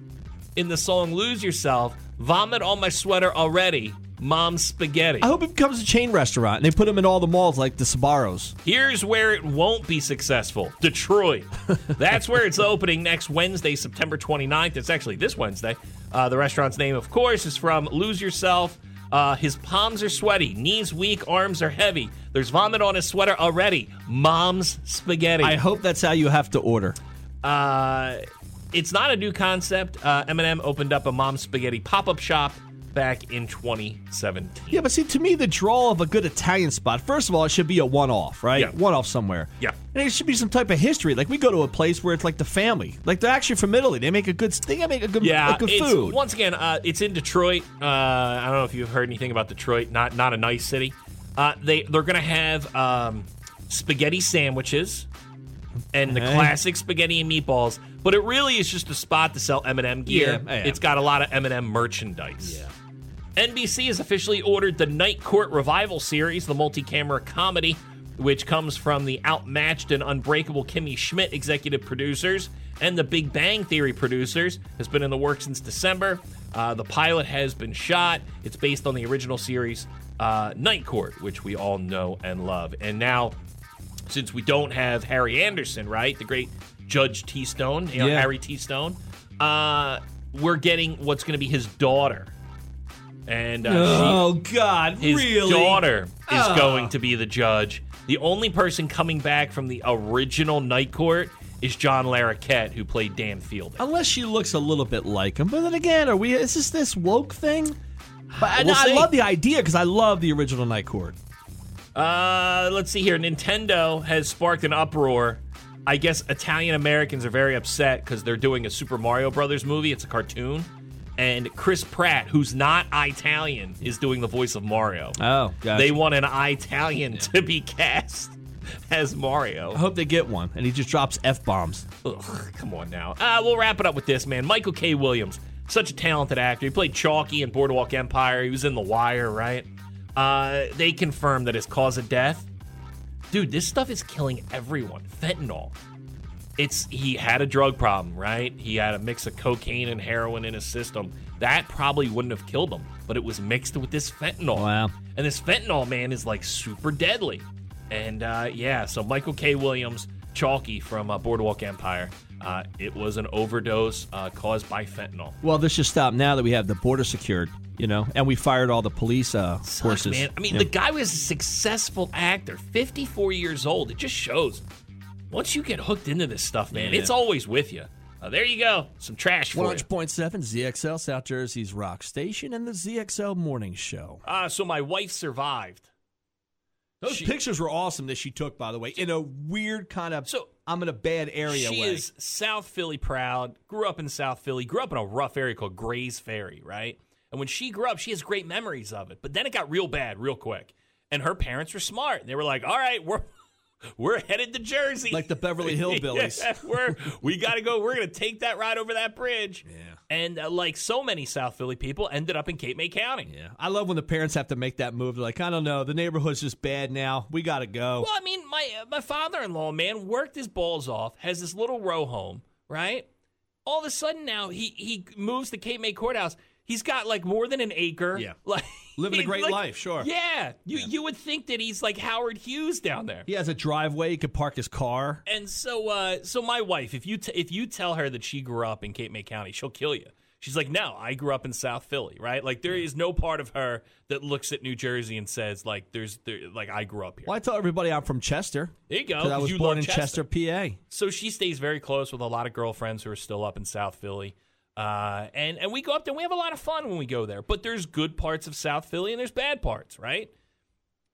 Speaker 1: in the song Lose Yourself, vomit on my sweater already. Mom's Spaghetti.
Speaker 2: I hope it becomes a chain restaurant and they put them in all the malls like the Sbarros.
Speaker 1: Here's where it won't be successful Detroit. (laughs) That's where it's opening next Wednesday, September 29th. It's actually this Wednesday. Uh, the restaurant's name, of course, is from Lose Yourself. Uh, his palms are sweaty, knees weak, arms are heavy. There's vomit on his sweater already. Mom's spaghetti.
Speaker 2: I hope that's how you have to order.
Speaker 1: Uh, it's not a new concept. Uh, Eminem opened up a Mom's Spaghetti pop up shop back in 2017.
Speaker 2: Yeah, but see, to me, the draw of a good Italian spot, first of all, it should be a one off, right?
Speaker 1: Yeah.
Speaker 2: One off somewhere.
Speaker 1: Yeah.
Speaker 2: And it should be some type of history. Like, we go to a place where it's like the family. Like, they're actually from Italy. They make a good, they make a good,
Speaker 1: Yeah,
Speaker 2: a good
Speaker 1: it's,
Speaker 2: food.
Speaker 1: once again, uh, it's in Detroit. Uh, I don't know if you've heard anything about Detroit. Not not a nice city. Uh, they they're gonna have um, spaghetti sandwiches and the
Speaker 2: Okay.
Speaker 1: classic spaghetti and meatballs. But it really is just a spot to sell Eminem gear.
Speaker 2: Yeah, yeah.
Speaker 1: It's got a lot of Eminem merchandise. NBC has officially ordered the Night Court Revival series, the multi camera comedy, which comes from the outmatched and unbreakable Kimmy Schmidt executive producers and the Big Bang Theory producers. Has been in the works since December. Uh, the pilot has been shot. It's based on the original series, uh, Night Court, which we all know and love. And now, since we don't have Harry Anderson, right, the great Judge T. Stone, you know,
Speaker 2: Yeah.
Speaker 1: Harry T. Stone, uh, we're getting what's going to be his daughter. And uh, she,
Speaker 2: oh, God.
Speaker 1: his
Speaker 2: really?
Speaker 1: daughter is
Speaker 2: Ah.
Speaker 1: going to be the judge. The only person coming back from the original Night Court is John Larroquette, who played Dan Fielding.
Speaker 2: Unless she looks a little bit like him. But then again, are we, is this this woke thing? But I-
Speaker 1: We'll
Speaker 2: I
Speaker 1: see.
Speaker 2: love the idea because I love the original Night Court.
Speaker 1: Uh, let's see here. Nintendo has sparked an uproar I guess Italian Americans are very upset because they're doing a Super Mario Brothers movie. It's a cartoon. And Chris Pratt, who's not Italian, is doing the voice of Mario.
Speaker 2: Oh, gotcha.
Speaker 1: They want an Italian to be cast as Mario.
Speaker 2: I hope they get one, and he just drops f bombs.
Speaker 1: Ugh, come on now. Uh, we'll wrap it up with this, man. Michael K. Williams, such a talented actor. He played Chalky in Boardwalk Empire. He was in The Wire, right? Uh, they confirmed that his cause of death. Dude, this stuff is killing everyone. Fentanyl. It's he had a drug problem, right? He had a mix of cocaine and heroin in his system. That probably wouldn't have killed him, but it was mixed with this fentanyl.
Speaker 2: Wow.
Speaker 1: And this fentanyl, man, is like super deadly. And uh, yeah, so Michael K. Williams, Chalky from uh, Boardwalk Empire, uh, it was an overdose uh, caused by fentanyl.
Speaker 2: Well, this should stop now that we have the border secured, you know, and we fired all the police uh,
Speaker 1: Sucks,
Speaker 2: forces.
Speaker 1: man. I mean,
Speaker 2: Yeah.
Speaker 1: the guy was a successful actor, 54 years old. It just shows. Once you get hooked into this stuff, man,
Speaker 2: Yeah.
Speaker 1: it's always with you. Uh, there you go. Some trash for you.
Speaker 2: 100.7 ZXL South Jersey's Rock Station and the ZXL Morning Show.
Speaker 1: Uh, so my wife survived.
Speaker 2: Those
Speaker 1: She-
Speaker 2: pictures were awesome that she took, by the way, in a weird kind of
Speaker 1: So-
Speaker 2: I'm in a bad area
Speaker 1: She
Speaker 2: way.
Speaker 1: is South Philly proud. Grew up in South Philly. Grew up in a rough area called Grays Ferry, right? And when she grew up, she has great memories of it. But then it got real bad real quick. And her parents were smart. They were like, "All right, we're we're headed to Jersey,
Speaker 2: Like the Beverly Hillbillies. (laughs)
Speaker 1: Yeah, we're we got to go. We're gonna take that ride over that bridge."
Speaker 2: Yeah.
Speaker 1: And uh, like so many South Philly people, ended up in Cape May County.
Speaker 2: Yeah, I love when the parents have to make that move. They're like, I don't know, the neighborhood's just bad now. We got to go.
Speaker 1: Well, I mean, my uh, my father-in-law, man, worked his balls off, has this little row home, right? All of a sudden now he he moves to Cape May Courthouse. He's got like more than an acre.
Speaker 2: Yeah. (laughs)
Speaker 1: like
Speaker 2: Living a great
Speaker 1: like-
Speaker 2: life, sure.
Speaker 1: Yeah, you you would think that he's like Howard Hughes down there.
Speaker 2: He has a driveway. He could park his car.
Speaker 1: And so, uh, so my wife, if you t- if you tell her that she grew up in Cape May County, she'll kill you. She's like, no, I grew up in South Philly, right? Like there is no part of her that looks at New Jersey and says like, there's there, like I grew up here.
Speaker 2: Well, I tell everybody I'm from Chester.
Speaker 1: There you go.
Speaker 2: 'cause I was born in Chester, PA.
Speaker 1: so she stays very close with a lot of girlfriends who are still up in South Philly. Uh, and and we go up there and we have a lot of fun when we go there. But there's good parts of South Philly and there's bad parts, right?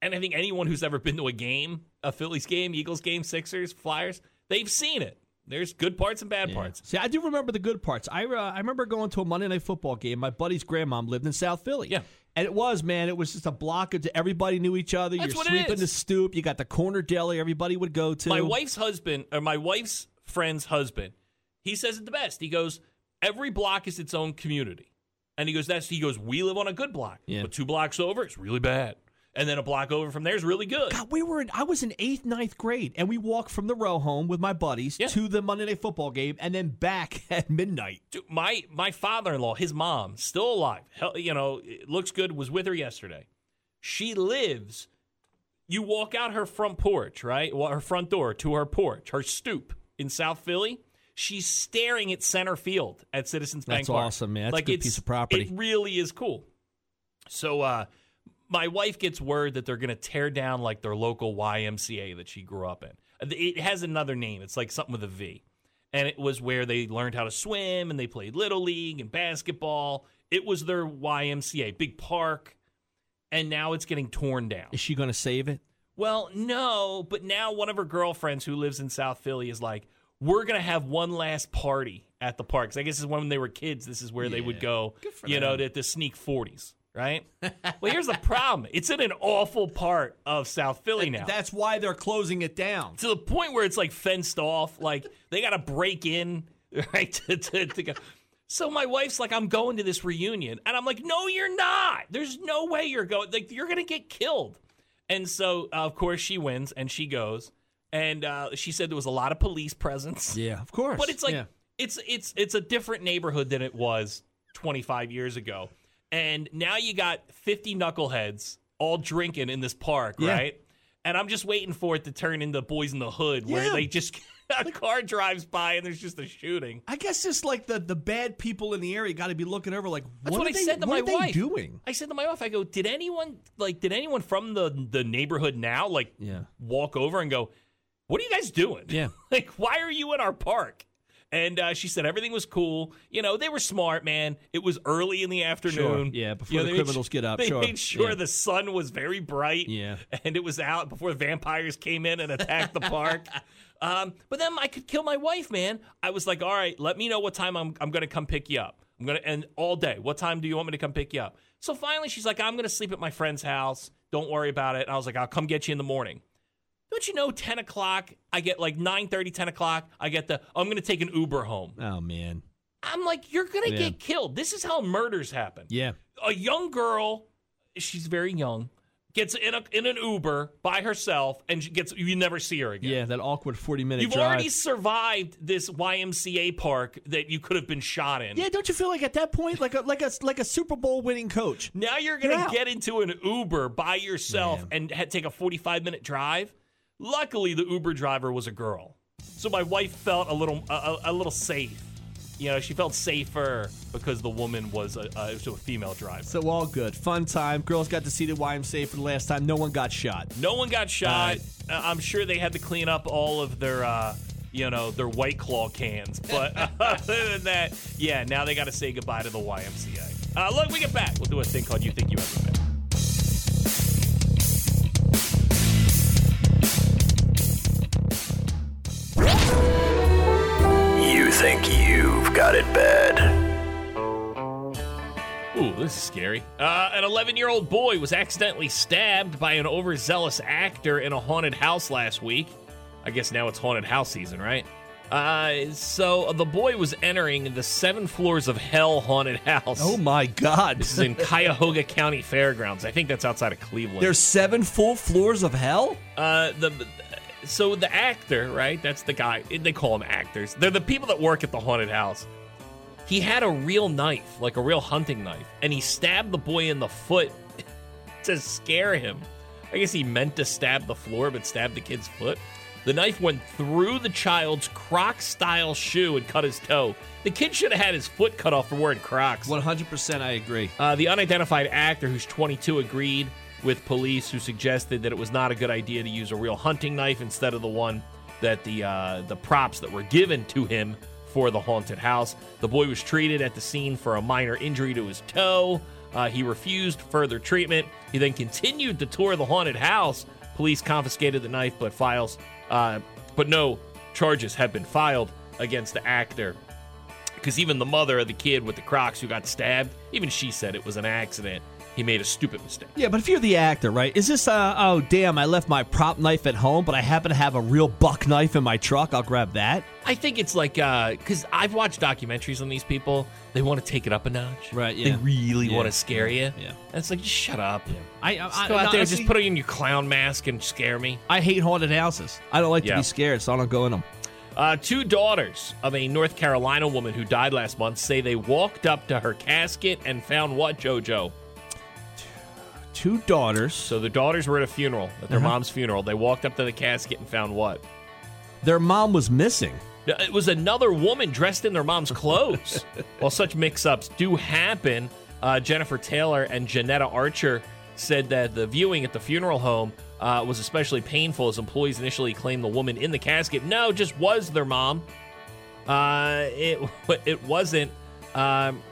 Speaker 1: And I think anyone who's ever been to a game, a Phillies game, Eagles game, Sixers, Flyers, they've seen it. There's good parts and bad parts.
Speaker 2: See, I do remember the good parts. I uh, I remember going to a Monday night football game. My buddy's grandmom lived in South Philly.
Speaker 1: Yeah.
Speaker 2: And it was, man, it was just a block of everybody knew each other.
Speaker 1: That's
Speaker 2: You're
Speaker 1: what
Speaker 2: sweeping
Speaker 1: is.
Speaker 2: the stoop. You got the corner deli everybody would go to.
Speaker 1: My wife's husband, or my wife's friend's husband, he says it the best. He goes, every block is its own community. And he goes, that's he goes, we live on a good block.
Speaker 2: Yeah.
Speaker 1: But two blocks over, it's really bad. And then a block over from there is really good.
Speaker 2: God, we were in, I was in eighth, ninth grade, and we walked from the row home with my buddies
Speaker 1: Yeah.
Speaker 2: to the Monday night football game, and then back (laughs) at midnight.
Speaker 1: Dude, my my father-in-law, his mom, still alive. Hell, you know, it looks good. Was with her yesterday. She lives. You walk out her front porch, right? Well, her front door to her porch, her stoop in South Philly. She's staring at center field at Citizens Bank
Speaker 2: That's
Speaker 1: Park.
Speaker 2: awesome, man. That's a good piece of property.
Speaker 1: It really is cool. So, uh, my wife gets word that they're going to tear down like their local YMCA that she grew up in. It has another name. It's like something with a V. And it was where they learned how to swim and they played little league and basketball. It was their YMCA, big park. And now it's getting torn down.
Speaker 2: Is she going to save it?
Speaker 1: Well, no, but now one of her girlfriends who lives in South Philly is like, we're going to have one last party at the park. 'Cause I guess it's when they were kids, this is where they would go, you know, to, to sneak 40s, right? (laughs) well, here's the problem it's in an awful part of South Philly now.
Speaker 2: That's why they're closing it down.
Speaker 1: to the point where it's like fenced off. Like they got to break in, (laughs) right? To, to, to go. So my wife's like, I'm going to this reunion. And I'm like, no, you're not. There's no way you're going. Like, you're going to get killed. And so, uh, of course, she wins and she goes. And uh, she said there was a lot of police presence.
Speaker 2: Yeah, of course.
Speaker 1: But it's like
Speaker 2: Yeah.
Speaker 1: it's it's it's a different neighborhood than it was 25 years ago. And now you got 50 knuckleheads all drinking in this park,
Speaker 2: Yeah.
Speaker 1: right? And I'm just waiting for it to turn into Boys in the Hood, where
Speaker 2: Yeah.
Speaker 1: they just (laughs) a car drives by and there's just a shooting.
Speaker 2: I guess just like the, the bad people in the area got to be looking over like,
Speaker 1: That's
Speaker 2: what,
Speaker 1: what,
Speaker 2: are
Speaker 1: I
Speaker 2: they,
Speaker 1: said to
Speaker 2: what
Speaker 1: my
Speaker 2: are they
Speaker 1: wife.
Speaker 2: doing?
Speaker 1: I said to my wife, I go, did anyone like did anyone from the the neighborhood now like
Speaker 2: Yeah.
Speaker 1: walk over and go, what are you guys doing?
Speaker 2: Yeah. (laughs)
Speaker 1: like why are you in our park? And uh, she said everything was cool. You know, they were smart, man. It was early in the afternoon.
Speaker 2: Yeah, before
Speaker 1: You know,
Speaker 2: the criminals get up,
Speaker 1: They
Speaker 2: sure.
Speaker 1: made sure
Speaker 2: Yeah.
Speaker 1: the sun was very bright.
Speaker 2: Yeah.
Speaker 1: And it was out before the vampires came in and attacked the park. (laughs) Um, but then I could kill my wife, man. I was like, all right, let me know what time I'm, I'm going to come pick you up. I'm going to, and all day, what time do you want me to come pick you up? So finally, she's like, I'm going to sleep at my friend's house. Don't worry about it. And I was like, I'll come get you in the morning. Don't you know, 10 o'clock, I get like 9 30, 10 o'clock, I get the, I'm going to take an Uber home.
Speaker 2: Oh man.
Speaker 1: I'm like, you're going to
Speaker 2: Yeah.
Speaker 1: get killed. This is how murders happen
Speaker 2: Yeah.
Speaker 1: a young girl, she's very young, gets in a in an Uber by herself and she gets you never see her again.
Speaker 2: Yeah, that awkward 40 minute
Speaker 1: You've
Speaker 2: drive.
Speaker 1: already survived this YMCA park that you could have been shot in.
Speaker 2: yeah, don't you feel like at that point like a like a like a Super Bowl winning coach?
Speaker 1: Now you're going
Speaker 2: You're
Speaker 1: to get into an Uber by yourself
Speaker 2: Man.
Speaker 1: and ha- take a 45 minute drive. Luckily, the Uber driver was a girl, so my wife felt a little a, a, little safe. You know, she felt safer because the woman was a, a, was a female driver.
Speaker 2: So all good. Fun time. Girls got to see the YMCA for the last time. No one got shot.
Speaker 1: No one got shot. Uh, I'm sure they had to clean up all of their, uh, you know, their White Claw cans. But (laughs) other than that, yeah, now they got to say goodbye to the YMCA. Uh, look, we get back. We'll do a thing called You Think You Ever Been.
Speaker 6: You think you've got it bad.
Speaker 1: Ooh, this is scary. Uh, an 11 year old boy was accidentally stabbed by an overzealous actor in a haunted house last week. I guess now it's haunted house season, right? Uh, so the boy was entering the seven floors of hell haunted house.
Speaker 2: Oh my God.
Speaker 1: This is in (laughs) Cuyahoga County Fairgrounds. I think that's outside of Cleveland.
Speaker 2: There's seven full floors of hell?
Speaker 1: uh the so the actor, right? That's the guy. They call them actors. They're the people that work at the haunted house. He had a real knife, like a real hunting knife, and he stabbed the boy in the foot (laughs) to scare him. I guess he meant to stab the floor, but stabbed the kid's foot. The knife went through the child's Croc style shoe and cut his toe. The kid should have had his foot cut off for wearing Crocs.
Speaker 2: 100% I agree.
Speaker 1: Uh, the unidentified actor, who's 22, agreed with police, who suggested that it was not a good idea to use a real hunting knife instead of the one that the uh, the props that were given to him for the haunted house. The boy was treated at the scene for a minor injury to his toe. Uh, he refused further treatment. He then continued to tour the haunted house. Police confiscated the knife, but files, uh, but no charges have been filed against the actor because even the mother of the kid with the Crocs who got stabbed, even she said it was an accident. He made a stupid mistake.
Speaker 2: Yeah, but if you're the actor, right? Is this, uh, oh, damn, I left my prop knife at home, but I happen to have a real buck knife in my truck. I'll grab that.
Speaker 1: I think it's like because I've watched documentaries on these people. They want to take it up a notch.
Speaker 2: Right, yeah.
Speaker 1: They really
Speaker 2: Yeah.
Speaker 1: want to scare you.
Speaker 2: Yeah.
Speaker 1: And it's like, just shut up.
Speaker 2: I, I,
Speaker 1: Just
Speaker 2: I,
Speaker 1: go out
Speaker 2: no,
Speaker 1: there,
Speaker 2: honestly,
Speaker 1: just put on your clown mask and scare me.
Speaker 2: I hate haunted houses. I don't like
Speaker 1: Yeah.
Speaker 2: to be scared, so I don't go in them.
Speaker 1: Uh, two daughters of a North Carolina woman who died last month say they walked up to her casket and found what, JoJo?
Speaker 2: Two daughters.
Speaker 1: So the daughters were at a funeral, at their
Speaker 2: Uh-huh.
Speaker 1: mom's funeral. They walked up to the casket and found what?
Speaker 2: Their mom was missing.
Speaker 1: It was another woman dressed in their mom's clothes. (laughs) While such mix ups do happen, uh, Jennifer Taylor and Janetta Archer said that the viewing at the funeral home uh, was especially painful as employees initially claimed the woman in the casket no, just was their mom. Uh, it, (laughs) it wasn't. Um,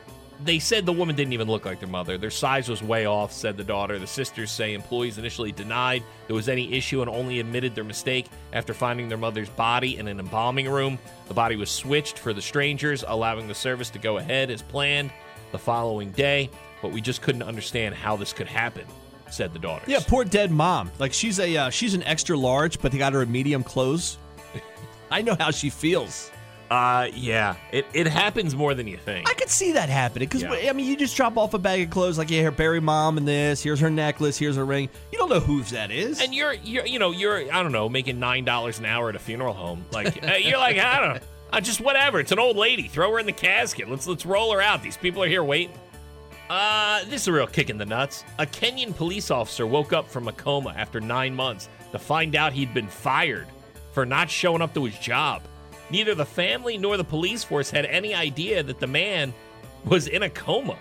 Speaker 1: they said the woman didn't even look like their mother. Their size was way off, said the daughter. The sisters say employees initially denied there was any issue and only admitted their mistake after finding their mother's body in an embalming room. The body was switched for the strangers, allowing the service to go ahead as planned the following day. But we just couldn't understand how this could happen, said the daughter.
Speaker 2: Yeah, poor dead mom. Like she's a uh, she's an extra large, but they got her a medium clothes. (laughs) I know how she feels.
Speaker 1: Uh, yeah. It, it happens more than you think.
Speaker 2: I could see that happening because
Speaker 1: Yeah.
Speaker 2: I mean, you just drop off a bag of clothes like, yeah, here, bury mom and this. Here's her necklace. Here's her ring. You don't know whose that is.
Speaker 1: And you're, you're, you know, you're, I don't know, making nine dollars an hour at a funeral home. Like (laughs) you're like, I don't know, just whatever. It's an old lady. Throw her in the casket. Let's let's roll her out. These people are here waiting. Uh, this is a real kick in the nuts. A Kenyan police officer woke up from a coma after nine months to find out he'd been fired for not showing up to his job. Neither the family nor the police force had any idea that the man was in a coma.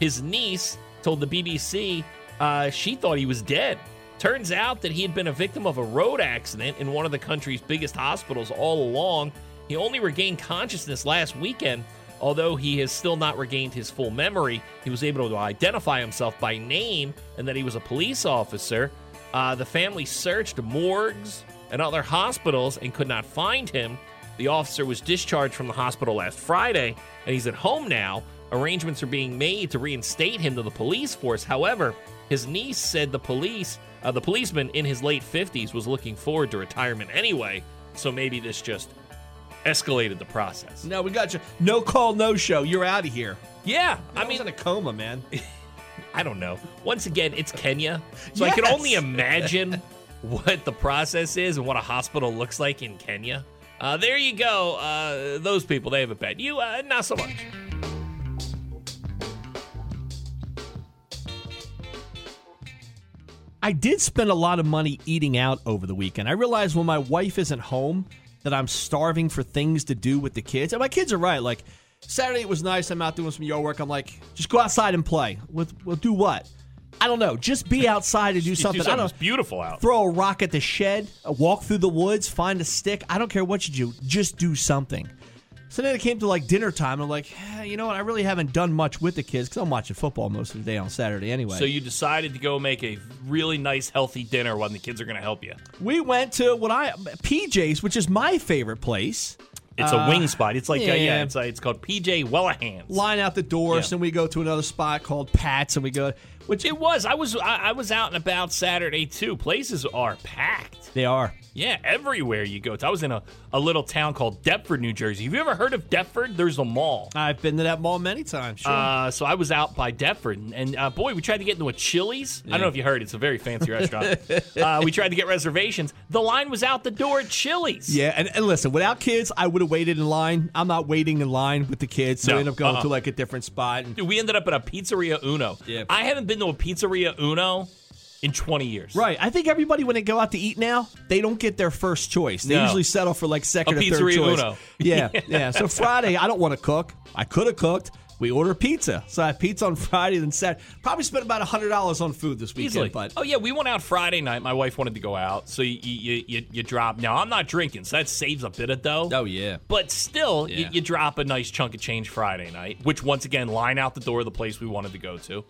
Speaker 1: His niece told the BBC uh, she thought he was dead. Turns out that he had been a victim of a road accident in one of the country's biggest hospitals all along, He only regained consciousness last weekend. Although he has still not regained his full memory, he was able to identify himself by name and that he was a police officer. Uh, the family searched morgues and other hospitals and could not find him. The officer was discharged from the hospital last Friday, and he's at home now. Arrangements are being made to reinstate him to the police force. However, his niece said the police, uh, the policeman in his late 50s, was looking forward to retirement anyway. So maybe this just escalated the process.
Speaker 2: No, we got you. No call, no show. You're out of here.
Speaker 1: Yeah,
Speaker 2: I
Speaker 1: I
Speaker 2: mean,
Speaker 1: mean,
Speaker 2: in a coma, man. (laughs)
Speaker 1: I don't know. Once again, it's Kenya, so I can only imagine what the process is and what a hospital looks like in Kenya. Uh, there you go. Uh, those people, they have a bad. You, uh, not so much.
Speaker 2: I did spend a lot of money eating out over the weekend. I realized when my wife isn't home that I'm starving for things to do with the kids. And my kids are right. Like Saturday it was nice. I'm out doing some yard work. I'm like, just go outside and play. With we'll do what? I don't know. Just be (laughs) outside and do something.
Speaker 1: do
Speaker 2: I don't
Speaker 1: It's beautiful out.
Speaker 2: throw a rock at the shed, walk through the woods, find a stick. I don't care what you do. Just do something. So then it came to like dinner time. I'm like, eh, you know what? I really haven't done much with the kids because I'm watching football most of the day on Saturday anyway.
Speaker 1: So you decided to go make a really nice, healthy dinner when the kids are going to help you.
Speaker 2: we went to what I PJ's, which is my favorite place.
Speaker 1: It's
Speaker 2: Uh,
Speaker 1: a wing spot. It's like yeah,
Speaker 2: yeah.
Speaker 1: yeah it's, uh, it's called PJ Whelihan's.
Speaker 2: Line out the doors,
Speaker 1: Yeah.
Speaker 2: and we go to another spot called Pat's, and we go. Which
Speaker 1: It was. I was. I, I was out and about Saturday too. Places are packed.
Speaker 2: they are.
Speaker 1: Yeah, everywhere you go. I was in a, a little town called Deptford, New Jersey. Have you ever heard of Deptford? There's a mall.
Speaker 2: I've been to that mall many times. Sure.
Speaker 1: Uh, so I was out by Deptford, and, and uh, boy, we tried to get into a Chili's. I don't know if you heard; it's a very fancy restaurant. (laughs) uh, we tried to get reservations. The line was out the door at Chili's.
Speaker 2: yeah, and, and listen, without kids, I would have waited in line. I'm not waiting in line with the kids, so
Speaker 1: No,
Speaker 2: I end up going
Speaker 1: uh-uh.
Speaker 2: to like a different spot. And,
Speaker 1: Dude, we ended up at a Pizzeria Uno.
Speaker 2: Yeah.
Speaker 1: I haven't been to a Pizzeria Uno in 20 years.
Speaker 2: right, I think everybody when they go out to eat now, they don't get their first choice. They
Speaker 1: No.
Speaker 2: usually settle for like second
Speaker 1: A
Speaker 2: or third choice.
Speaker 1: Uno. (laughs)
Speaker 2: Yeah, yeah. So Friday, I don't want to cook. I could have cooked. We order pizza, so I had pizza on Friday. Then Saturday, probably spent about hundred dollars on food this weekend.
Speaker 1: Easily.
Speaker 2: But
Speaker 1: oh yeah, we went out Friday night. My wife wanted to go out, so you you, you, you drop. Now I'm not drinking, so that saves a bit of dough.
Speaker 2: oh yeah,
Speaker 1: But still, you, you drop a nice chunk of change Friday night, which once again line out the door of the place we wanted to go to.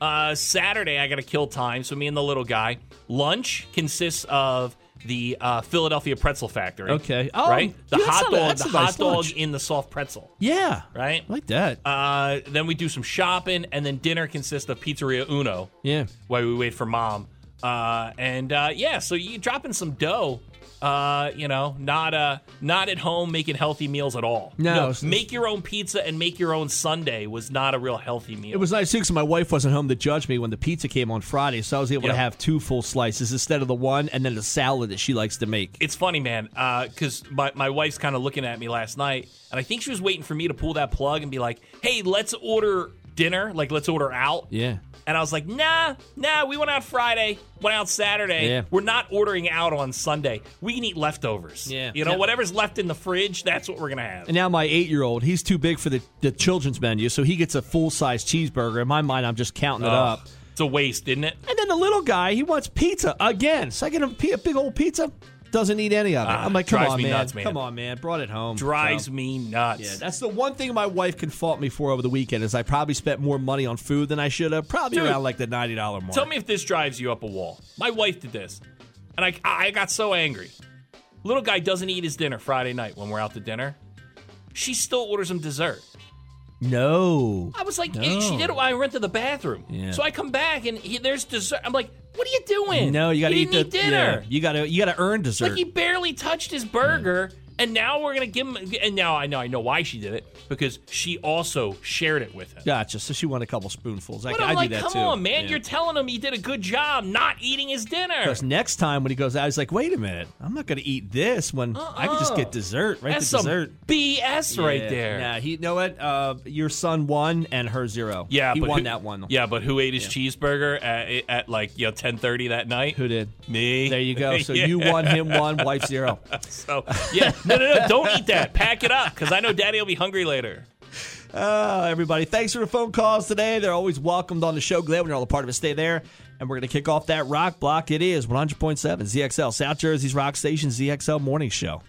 Speaker 1: Uh, Saturday, I got to kill time, so me and the little guy. Lunch consists of the uh, Philadelphia Pretzel Factory.
Speaker 2: Okay. Oh,
Speaker 1: right. The hot
Speaker 2: a-
Speaker 1: dog, the
Speaker 2: a
Speaker 1: hot
Speaker 2: nice
Speaker 1: dog
Speaker 2: lunch.
Speaker 1: in the soft pretzel.
Speaker 2: yeah,
Speaker 1: Right.
Speaker 2: I like that.
Speaker 1: Uh, then we do some shopping, and then dinner consists of Pizzeria Uno
Speaker 2: yeah.
Speaker 1: while we wait for mom. Uh, and uh, yeah, so you dropping some dough. Uh, you know, not uh, not at home making healthy meals at all.
Speaker 2: No,
Speaker 1: make your own pizza and make your own Sunday was not a real healthy meal.
Speaker 2: It was nice too because my wife wasn't home to judge me when the pizza came on Friday, so I was able
Speaker 1: Yeah.
Speaker 2: to have two full slices instead of the one and then the salad that she likes to make.
Speaker 1: It's funny, man, because my, my wife's kind of looking at me last night, and I think she was waiting for me to pull that plug and be like, "Hey, let's order dinner. Like, let's order out."
Speaker 2: Yeah.
Speaker 1: And I was like, nah, nah, we went out Friday, went out Saturday.
Speaker 2: Yeah.
Speaker 1: We're not ordering out on Sunday. We can eat leftovers.
Speaker 2: Yeah.
Speaker 1: You know,
Speaker 2: Yeah.
Speaker 1: whatever's left in the fridge, that's what we're going to have.
Speaker 2: And now my eight-year-old, he's too big for the, the children's menu, so he gets a full-size cheeseburger. In my mind, I'm just counting it
Speaker 1: Ugh,
Speaker 2: up.
Speaker 1: It's a waste, isn't it?
Speaker 2: And then the little guy, he wants pizza again. So I get him a big old pizza. Doesn't eat any of it.
Speaker 1: Ah,
Speaker 2: I'm like, come
Speaker 1: drives
Speaker 2: on,
Speaker 1: me
Speaker 2: man.
Speaker 1: nuts, man.
Speaker 2: Come on, man. Brought it home.
Speaker 1: Drives
Speaker 2: So-
Speaker 1: me nuts.
Speaker 2: Yeah, that's the one thing my wife can fault me for over the weekend is I probably spent more money on food than I should have. Probably
Speaker 1: Dude,
Speaker 2: around like the ninety dollar mark.
Speaker 1: Tell me if this drives you up a wall. My wife did this, and I, I got so angry. Little guy doesn't eat his dinner Friday night when we're out to dinner. She still orders him dessert.
Speaker 2: No.
Speaker 1: I was like,
Speaker 2: No.
Speaker 1: she did it while I went to the bathroom.
Speaker 2: Yeah.
Speaker 1: So I come back and he, there's dessert. I'm like, what are you doing?
Speaker 2: No, you got to eat the
Speaker 1: dinner.
Speaker 2: yeah, you got to you got to earn dessert.
Speaker 1: Like he barely touched his burger, and now we're gonna give him. And now I know I know why she did it because she also shared it with him.
Speaker 2: gotcha. So she won a couple spoonfuls. I,
Speaker 1: But
Speaker 2: I
Speaker 1: I'm like,
Speaker 2: do that
Speaker 1: come
Speaker 2: too.
Speaker 1: on, man!
Speaker 2: Yeah.
Speaker 1: You're telling him he did a good job not eating his dinner.
Speaker 2: Because next time when he goes out, he's like, "Wait a minute, I'm not going to eat this when I can just get dessert right
Speaker 1: That's
Speaker 2: to
Speaker 1: some
Speaker 2: dessert."
Speaker 1: BS right
Speaker 2: Yeah.
Speaker 1: there.
Speaker 2: Nah, he you know what? Uh, your son won and her zero.
Speaker 1: Yeah,
Speaker 2: he
Speaker 1: but
Speaker 2: won
Speaker 1: who,
Speaker 2: that one.
Speaker 1: Yeah, but who ate his cheeseburger at, at like you know 10:30 that night?
Speaker 2: Who did?
Speaker 1: Me.
Speaker 2: There you go. (laughs) So
Speaker 1: Yeah.
Speaker 2: you won, him one, wife zero. (laughs)
Speaker 1: So yeah, no, no, no! Don't eat that. Pack it up because I know Daddy will be hungry later.
Speaker 2: Uh, everybody, thanks for the phone calls today. They're always welcomed on the show. Glad when you're all a part of it. Stay there. And we're going to kick off that rock block. It is 100.7 ZXL, South Jersey's rock station, ZXL Morning Show.